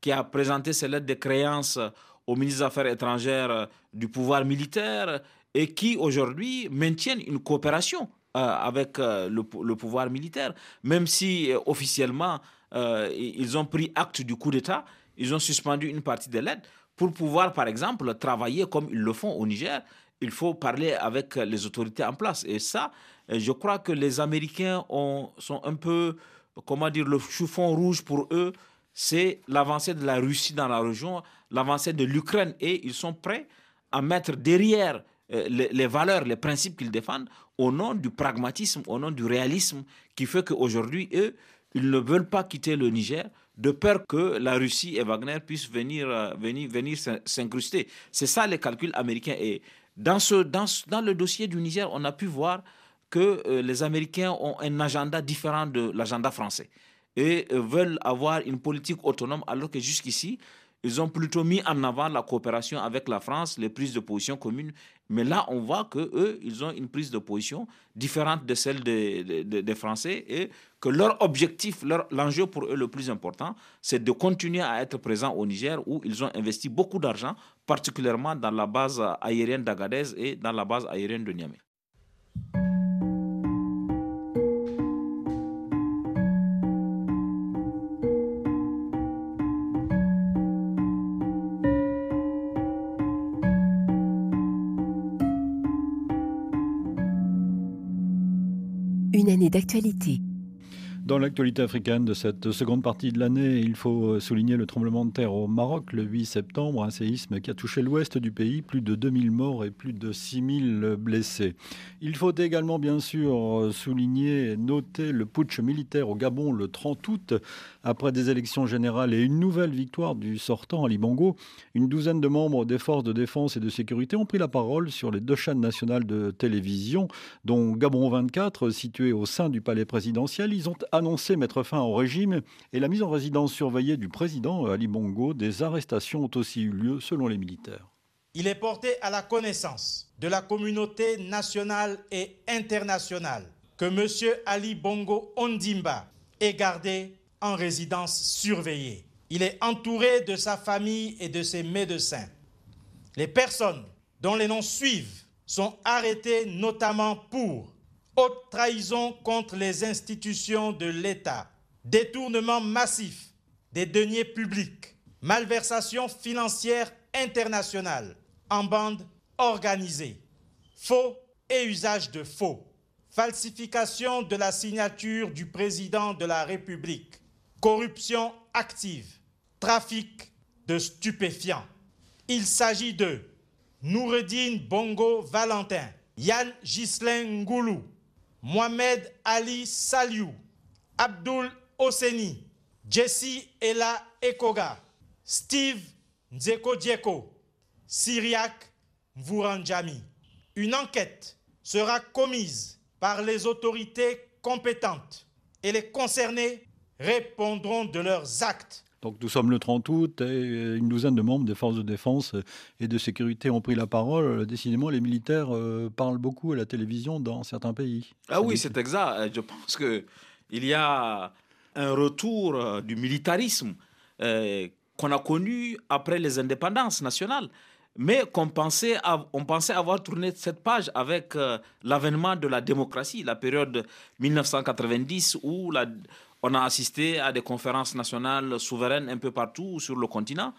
qui a présenté ses lettres de créance au ministre des Affaires étrangères du pouvoir militaire et qui aujourd'hui maintiennent une coopération euh, avec euh, le, pouvoir militaire, même si euh, officiellement ils ont pris acte du coup d'État, ils ont suspendu une partie de l'aide pour pouvoir, par exemple, travailler comme ils le font au Niger. Il faut parler avec les autorités en place. Et ça, je crois que les Américains ont, sont un peu, comment dire, le chouffon rouge pour eux, c'est l'avancée de la Russie dans la région, l'avancée de l'Ukraine, et ils sont prêts à mettre derrière euh, les, valeurs, les principes qu'ils défendent au nom du pragmatisme, au nom du réalisme, qui fait qu'aujourd'hui, eux, ils ne veulent pas quitter le Niger de peur que la Russie et Wagner puissent venir, venir, venir s'incruster. C'est ça les calculs américains. Et dans, ce, dans, dans le dossier du Niger, on a pu voir que les Américains ont un agenda différent de l'agenda français et veulent avoir une politique autonome alors que jusqu'ici, ils ont plutôt mis en avant la coopération avec la France, les prises de position communes. Mais là, on voit que eux, ils ont une prise de position différente de celle des, des, Français et que leur objectif, l'enjeu pour eux le plus important, c'est de continuer à être présents au Niger où ils ont investi beaucoup d'argent, particulièrement dans la base aérienne d'Agadez et dans la base aérienne de Niamey. D'actualité. Dans l'actualité africaine de cette seconde partie de l'année, il faut souligner le tremblement de terre au Maroc le 8 septembre, un séisme qui a touché l'ouest du pays, plus de 2000 morts et plus de 6000 blessés. Il faut également bien sûr souligner et noter le putsch militaire au Gabon le 30 août, après des élections générales et une nouvelle victoire du sortant Ali Bongo. Une douzaine de membres des forces de défense et de sécurité ont pris la parole sur les deux chaînes nationales de télévision, dont Gabon 24, situé au sein du palais présidentiel. Ils ont annoncé mettre fin au régime et la mise en résidence surveillée du président Ali Bongo. Des arrestations ont aussi eu lieu selon les militaires. Il est porté à la connaissance de la communauté nationale et internationale que M. Ali Bongo Ondimba est gardé en résidence surveillée. Il est entouré de sa famille et de ses médecins. Les personnes dont les noms suivent sont arrêtées notamment pour haute trahison contre les institutions de l'État, détournement massif des deniers publics, malversation financière internationale en bande organisée, faux et usage de faux, falsification de la signature du président de la République, corruption active, trafic de stupéfiants. Il s'agit de Noureddin Bongo Valentin, Yann Ghislain Ngoulou, Mohamed Ali Saliou, Abdul Oseni, Jesse Ella Ekoga, Steve Nzeko Dieko, Syriac Mvouranjami. Une enquête sera commise par les autorités compétentes et les concernés répondront de leurs actes. Donc nous sommes le 30 août et une douzaine de membres des forces de défense et de sécurité ont pris la parole. Décidément, les militaires euh, parlent beaucoup à la télévision dans certains pays. Ah oui, c'est exact. Je pense qu'il y a un retour euh, du militarisme euh, qu'on a connu après les indépendances nationales mais qu'on pensait, avoir tourné cette page avec euh, l'avènement de la démocratie, la période 1990 où on a assisté à des conférences nationales souveraines un peu partout sur le continent.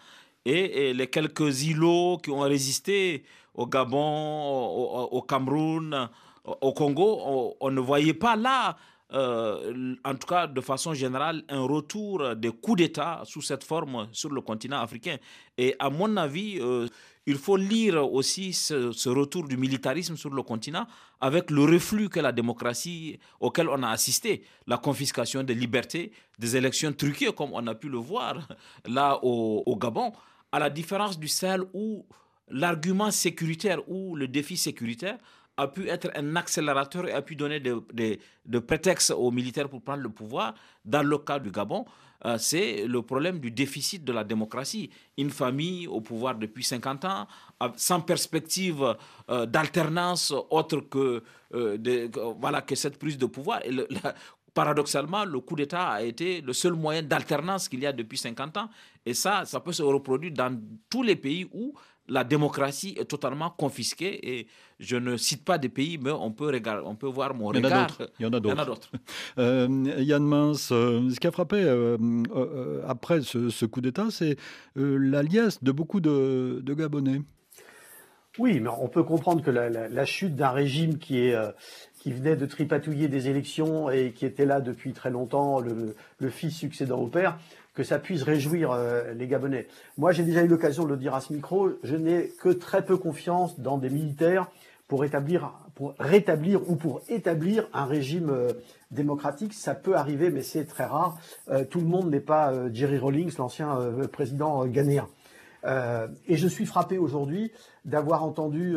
Et, les quelques îlots qui ont résisté au Gabon, au, Cameroun, au Congo, on, ne voyait pas là euh, en tout cas de façon générale, un retour des coups d'État sous cette forme sur le continent africain. Et à mon avis, euh, il faut lire aussi ce, retour du militarisme sur le continent avec le reflux que la démocratie auquel on a assisté, la confiscation des libertés, des élections truquées comme on a pu le voir là au, Gabon, à la différence du Sahel où l'argument sécuritaire ou le défi sécuritaire a pu être un accélérateur et a pu donner des prétextes aux militaires pour prendre le pouvoir. Dans le cas du Gabon, euh, c'est le problème du déficit de la démocratie. Une famille au pouvoir depuis 50 ans, sans perspective euh, d'alternance autre que, euh, voilà, que cette prise de pouvoir. Et paradoxalement, le coup d'État a été le seul moyen d'alternance qu'il y a depuis 50 ans. Et ça, ça peut se reproduire dans tous les pays où la démocratie est totalement confisquée et je ne cite pas des pays, mais on peut, regarder, on peut voir mon regard. Il y en a d'autres. Euh, Yann Mince, euh, ce qui a frappé euh, après ce, coup d'État, c'est la liesse de beaucoup de, Gabonais. Oui, mais on peut comprendre que la, chute d'un régime qui, est, qui venait de tripatouiller des élections et qui était là depuis très longtemps, le, le fils succédant au père, que ça puisse réjouir euh, les Gabonais. Moi, j'ai déjà eu l'occasion de le dire à ce micro, je n'ai que très peu confiance dans des militaires pour, pour rétablir ou pour établir un régime, euh, démocratique, ça peut arriver, mais c'est très rare. tout le monde n'est pas Jerry Rawlings, l'ancien président ghanéen. et je suis frappé aujourd'hui d'avoir entendu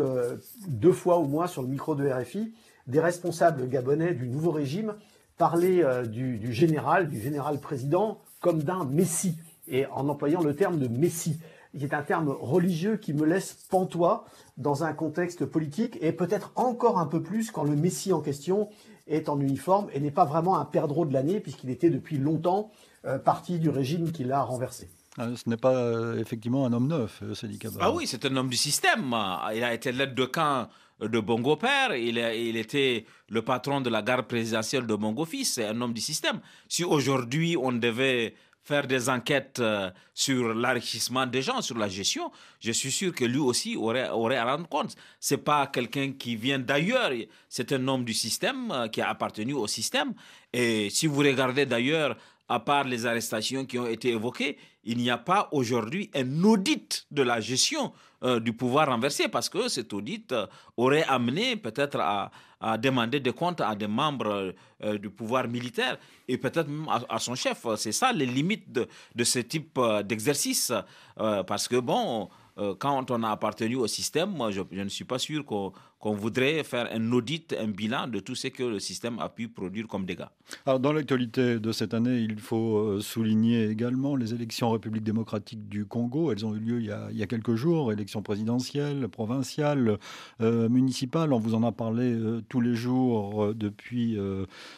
deux fois au moins sur le micro de RFI des responsables gabonais du nouveau régime parler du, général, du général président, comme d'un messie, et en employant le terme de messie qui est un terme religieux qui me laisse pantois dans un contexte politique et peut-être encore un peu plus quand le Messie en question est en uniforme et n'est pas vraiment un perdreau de l'année puisqu'il était depuis longtemps euh, parti du régime qui l'a renversé. Ah, ce n'est pas euh, effectivement un homme neuf, euh, Sadi Ah oui, c'est un homme du système. Il a été l'aide de camp de Bongo Père, il, était le patron de la garde présidentielle de Bongo Fils, c'est un homme du système. Si aujourd'hui on devait faire des enquêtes euh, sur l'enrichissement des gens, sur la gestion, je suis sûr que lui aussi aurait, aurait à rendre compte. C'est pas quelqu'un qui vient d'ailleurs, c'est un homme du système euh, qui a appartenu au système. Et si vous regardez d'ailleurs, à part les arrestations qui ont été évoquées, il n'y a pas aujourd'hui un audit de la gestion euh, du pouvoir renversé parce que cet audit aurait amené peut-être à, demander des comptes à des membres euh, du pouvoir militaire et peut-être même à, son chef. C'est ça les limites de, de ce type euh, d'exercice. Euh, parce que, bon, quand on a appartenu au système, moi, je ne suis pas sûr qu'on qu'on voudrait faire un audit, un bilan de tout ce que le système a pu produire comme dégâts. Alors, dans l'actualité de cette année, il faut euh, souligner également les élections en République démocratique du Congo. Elles ont eu lieu il y a, quelques jours, élections présidentielles, provinciales, euh, municipales. On vous en a parlé euh, tous les jours depuis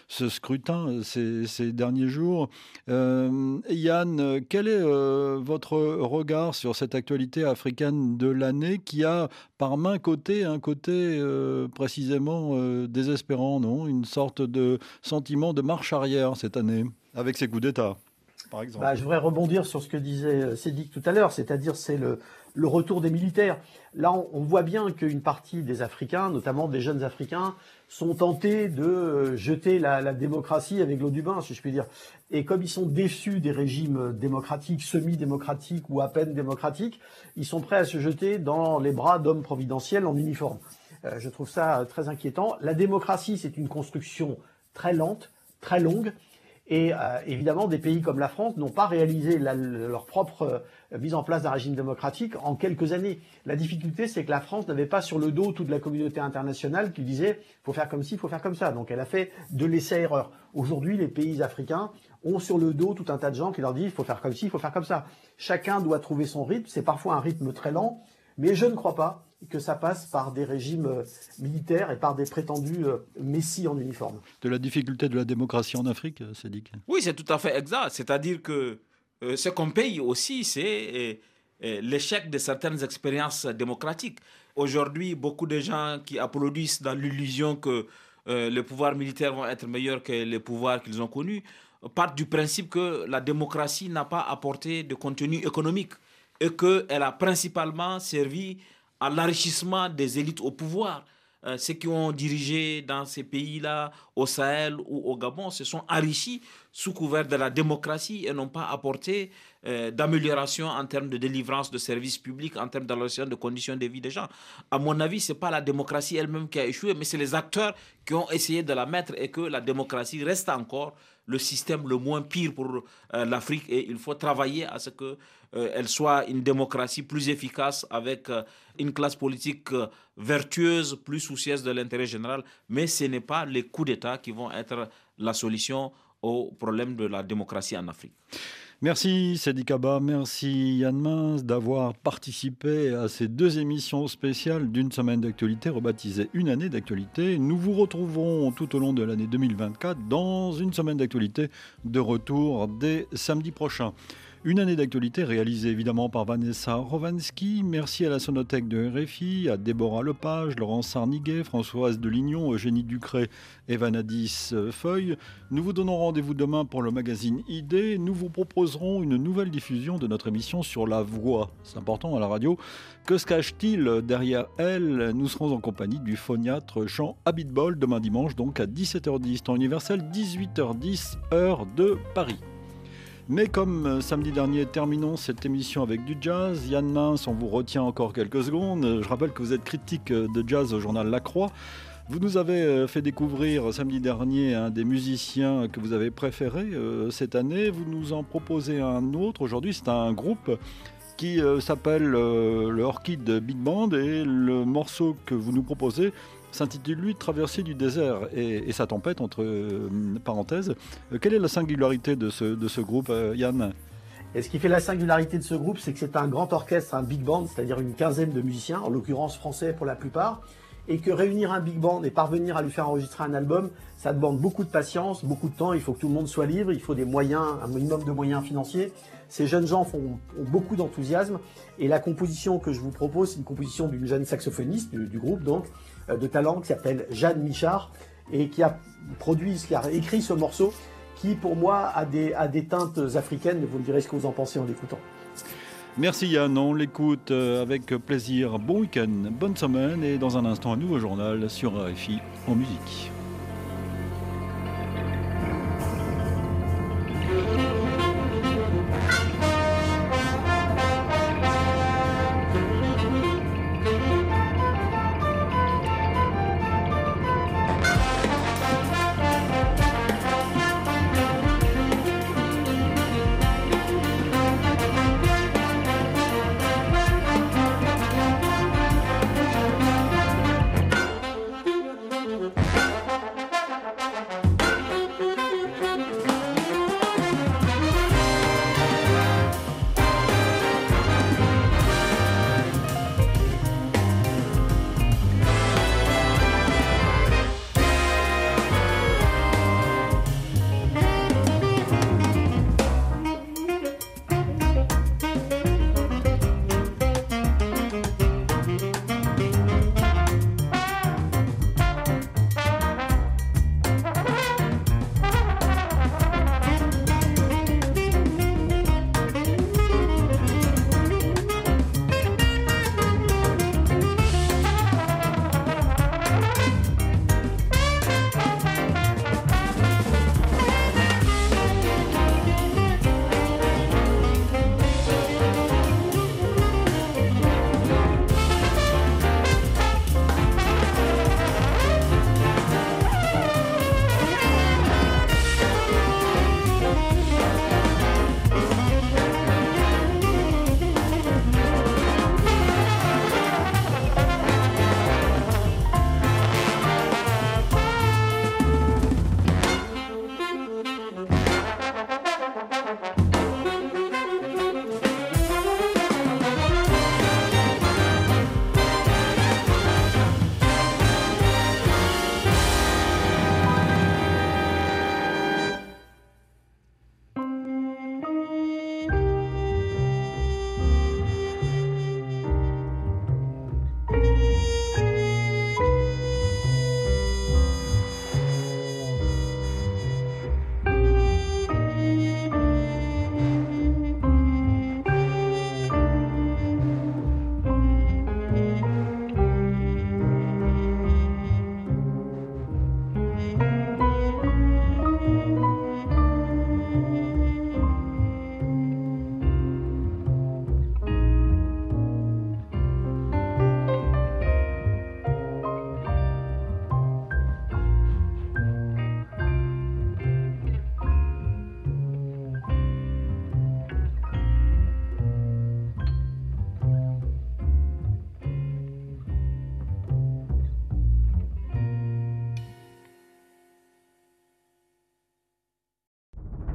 ce scrutin ces, ces derniers jours. Yann, quel est votre regard sur cette actualité africaine de l'année qui a par main côté un côté euh, précisément euh, désespérant, non? Une sorte de sentiment de marche arrière cette année, avec ces coups d'État, Bah, je voudrais rebondir sur ce que disait euh, Cédric tout à l'heure, c'est-à-dire c'est le, retour des militaires. Là, on, voit bien qu'une partie des Africains, notamment des jeunes Africains, sont tentés de jeter la, démocratie avec l'eau du bain, si je puis dire. Et comme ils sont déçus des régimes démocratiques, semi-démocratiques ou à peine démocratiques, ils sont prêts à se jeter dans les bras d'hommes providentiels en uniforme. Euh, je trouve ça euh, très inquiétant. La démocratie, c'est une construction très lente, très longue. Et euh, évidemment, des pays comme la France n'ont pas réalisé leur propre mise en place d'un régime démocratique en quelques années. La difficulté, c'est que la France n'avait pas sur le dos toute la communauté internationale qui disait faut faire comme ci, faut faire comme ça. Donc elle a fait de l'essai-erreur. Aujourd'hui, les pays africains ont sur le dos tout un tas de gens qui leur disent faut faire comme ci, faut faire comme ça. Chacun doit trouver son rythme. C'est parfois un rythme très lent, mais je ne crois pas que ça passe par des régimes euh, militaires et par des prétendus euh, messies en uniforme. De la difficulté de la démocratie en Afrique, euh, Cédric? Oui, c'est tout à fait exact. C'est-à-dire que ce qu'on paye aussi, c'est l'échec de certaines expériences démocratiques. Aujourd'hui, beaucoup de gens qui applaudissent dans l'illusion que les pouvoirs militaires vont être meilleurs que les pouvoirs qu'ils ont connus partent du principe que la démocratie n'a pas apporté de contenu économique et qu'elle a principalement servi à l'enrichissement des élites au pouvoir. Euh, ceux qui ont dirigé dans ces pays-là, au Sahel ou au Gabon, se sont enrichis sous couvert de la démocratie et n'ont pas apporté euh, d'amélioration en termes de délivrance de services publics, en termes d'amélioration de conditions de vie des gens. À mon avis, ce n'est pas la démocratie elle-même qui a échoué, mais c'est les acteurs qui ont essayé de la mettre et que la démocratie reste encore le système le moins pire pour euh, l'Afrique et il faut travailler à ce qu'elle euh, soit une démocratie plus efficace avec euh, une classe politique vertueuse, plus soucieuse de l'intérêt général. Mais ce n'est pas les coups d'État qui vont être la solution au problème de la démocratie en Afrique. Merci Sadi Kaba, merci Yann Mince d'avoir participé à ces deux émissions spéciales d'une semaine d'actualité rebaptisée Une année d'actualité. Nous vous retrouverons tout au long de l'année 2024 dans une semaine d'actualité de retour dès samedi prochain. Une année d'actualité réalisée évidemment par Vanessa Rovansky. Merci à la Sonothèque de RFI, à Déborah Lepage, Laurence Sarniguet, Françoise Delignon, Eugénie Ducré et Vanadis Feuille. Nous vous donnons rendez-vous demain pour le magazine ID. Nous vous proposerons une nouvelle diffusion de notre émission sur la voix. C'est important à la radio. Que se cache-t-il derrière elle? Nous serons en compagnie du phoniatre chant Habitbol demain dimanche, donc à 17h10, temps universel, 18h10, heure de Paris. Mais comme euh, samedi dernier, terminons cette émission avec du jazz. Yann Mince, on vous retient encore quelques secondes. Je rappelle que vous êtes critique euh, de jazz au journal La Croix. Vous nous avez euh, fait découvrir samedi dernier un des musiciens que vous avez préféré euh, cette année. Vous nous en proposez un autre. Aujourd'hui, c'est un groupe qui euh, s'appelle le Orchid Big Band et le morceau que vous nous proposez s'intitule lui Traversée du désert et, sa tempête entre parenthèses. quelle est la singularité de ce, de ce groupe, Yann? Et ce qui fait la singularité de ce groupe, c'est que c'est un grand orchestre, un big band, c'est-à-dire une quinzaine de musiciens, en l'occurrence français pour la plupart, et que réunir un big band et parvenir à lui faire enregistrer un album, ça demande beaucoup de patience, beaucoup de temps, il faut que tout le monde soit libre, il faut des moyens, un minimum de moyens financiers. Ces jeunes gens font, ont beaucoup d'enthousiasme et la composition que je vous propose, c'est une composition d'une jeune saxophoniste du, groupe donc, euh, de talent qui s'appelle Jeanne Michard et qui a produit, qui a écrit ce morceau qui pour moi a des, a des teintes africaines, vous me direz ce que vous en pensez en l'écoutant. Merci Yann, on l'écoute euh, avec plaisir. Bon week-end, bonne semaine et dans un instant un nouveau journal sur RFI en musique.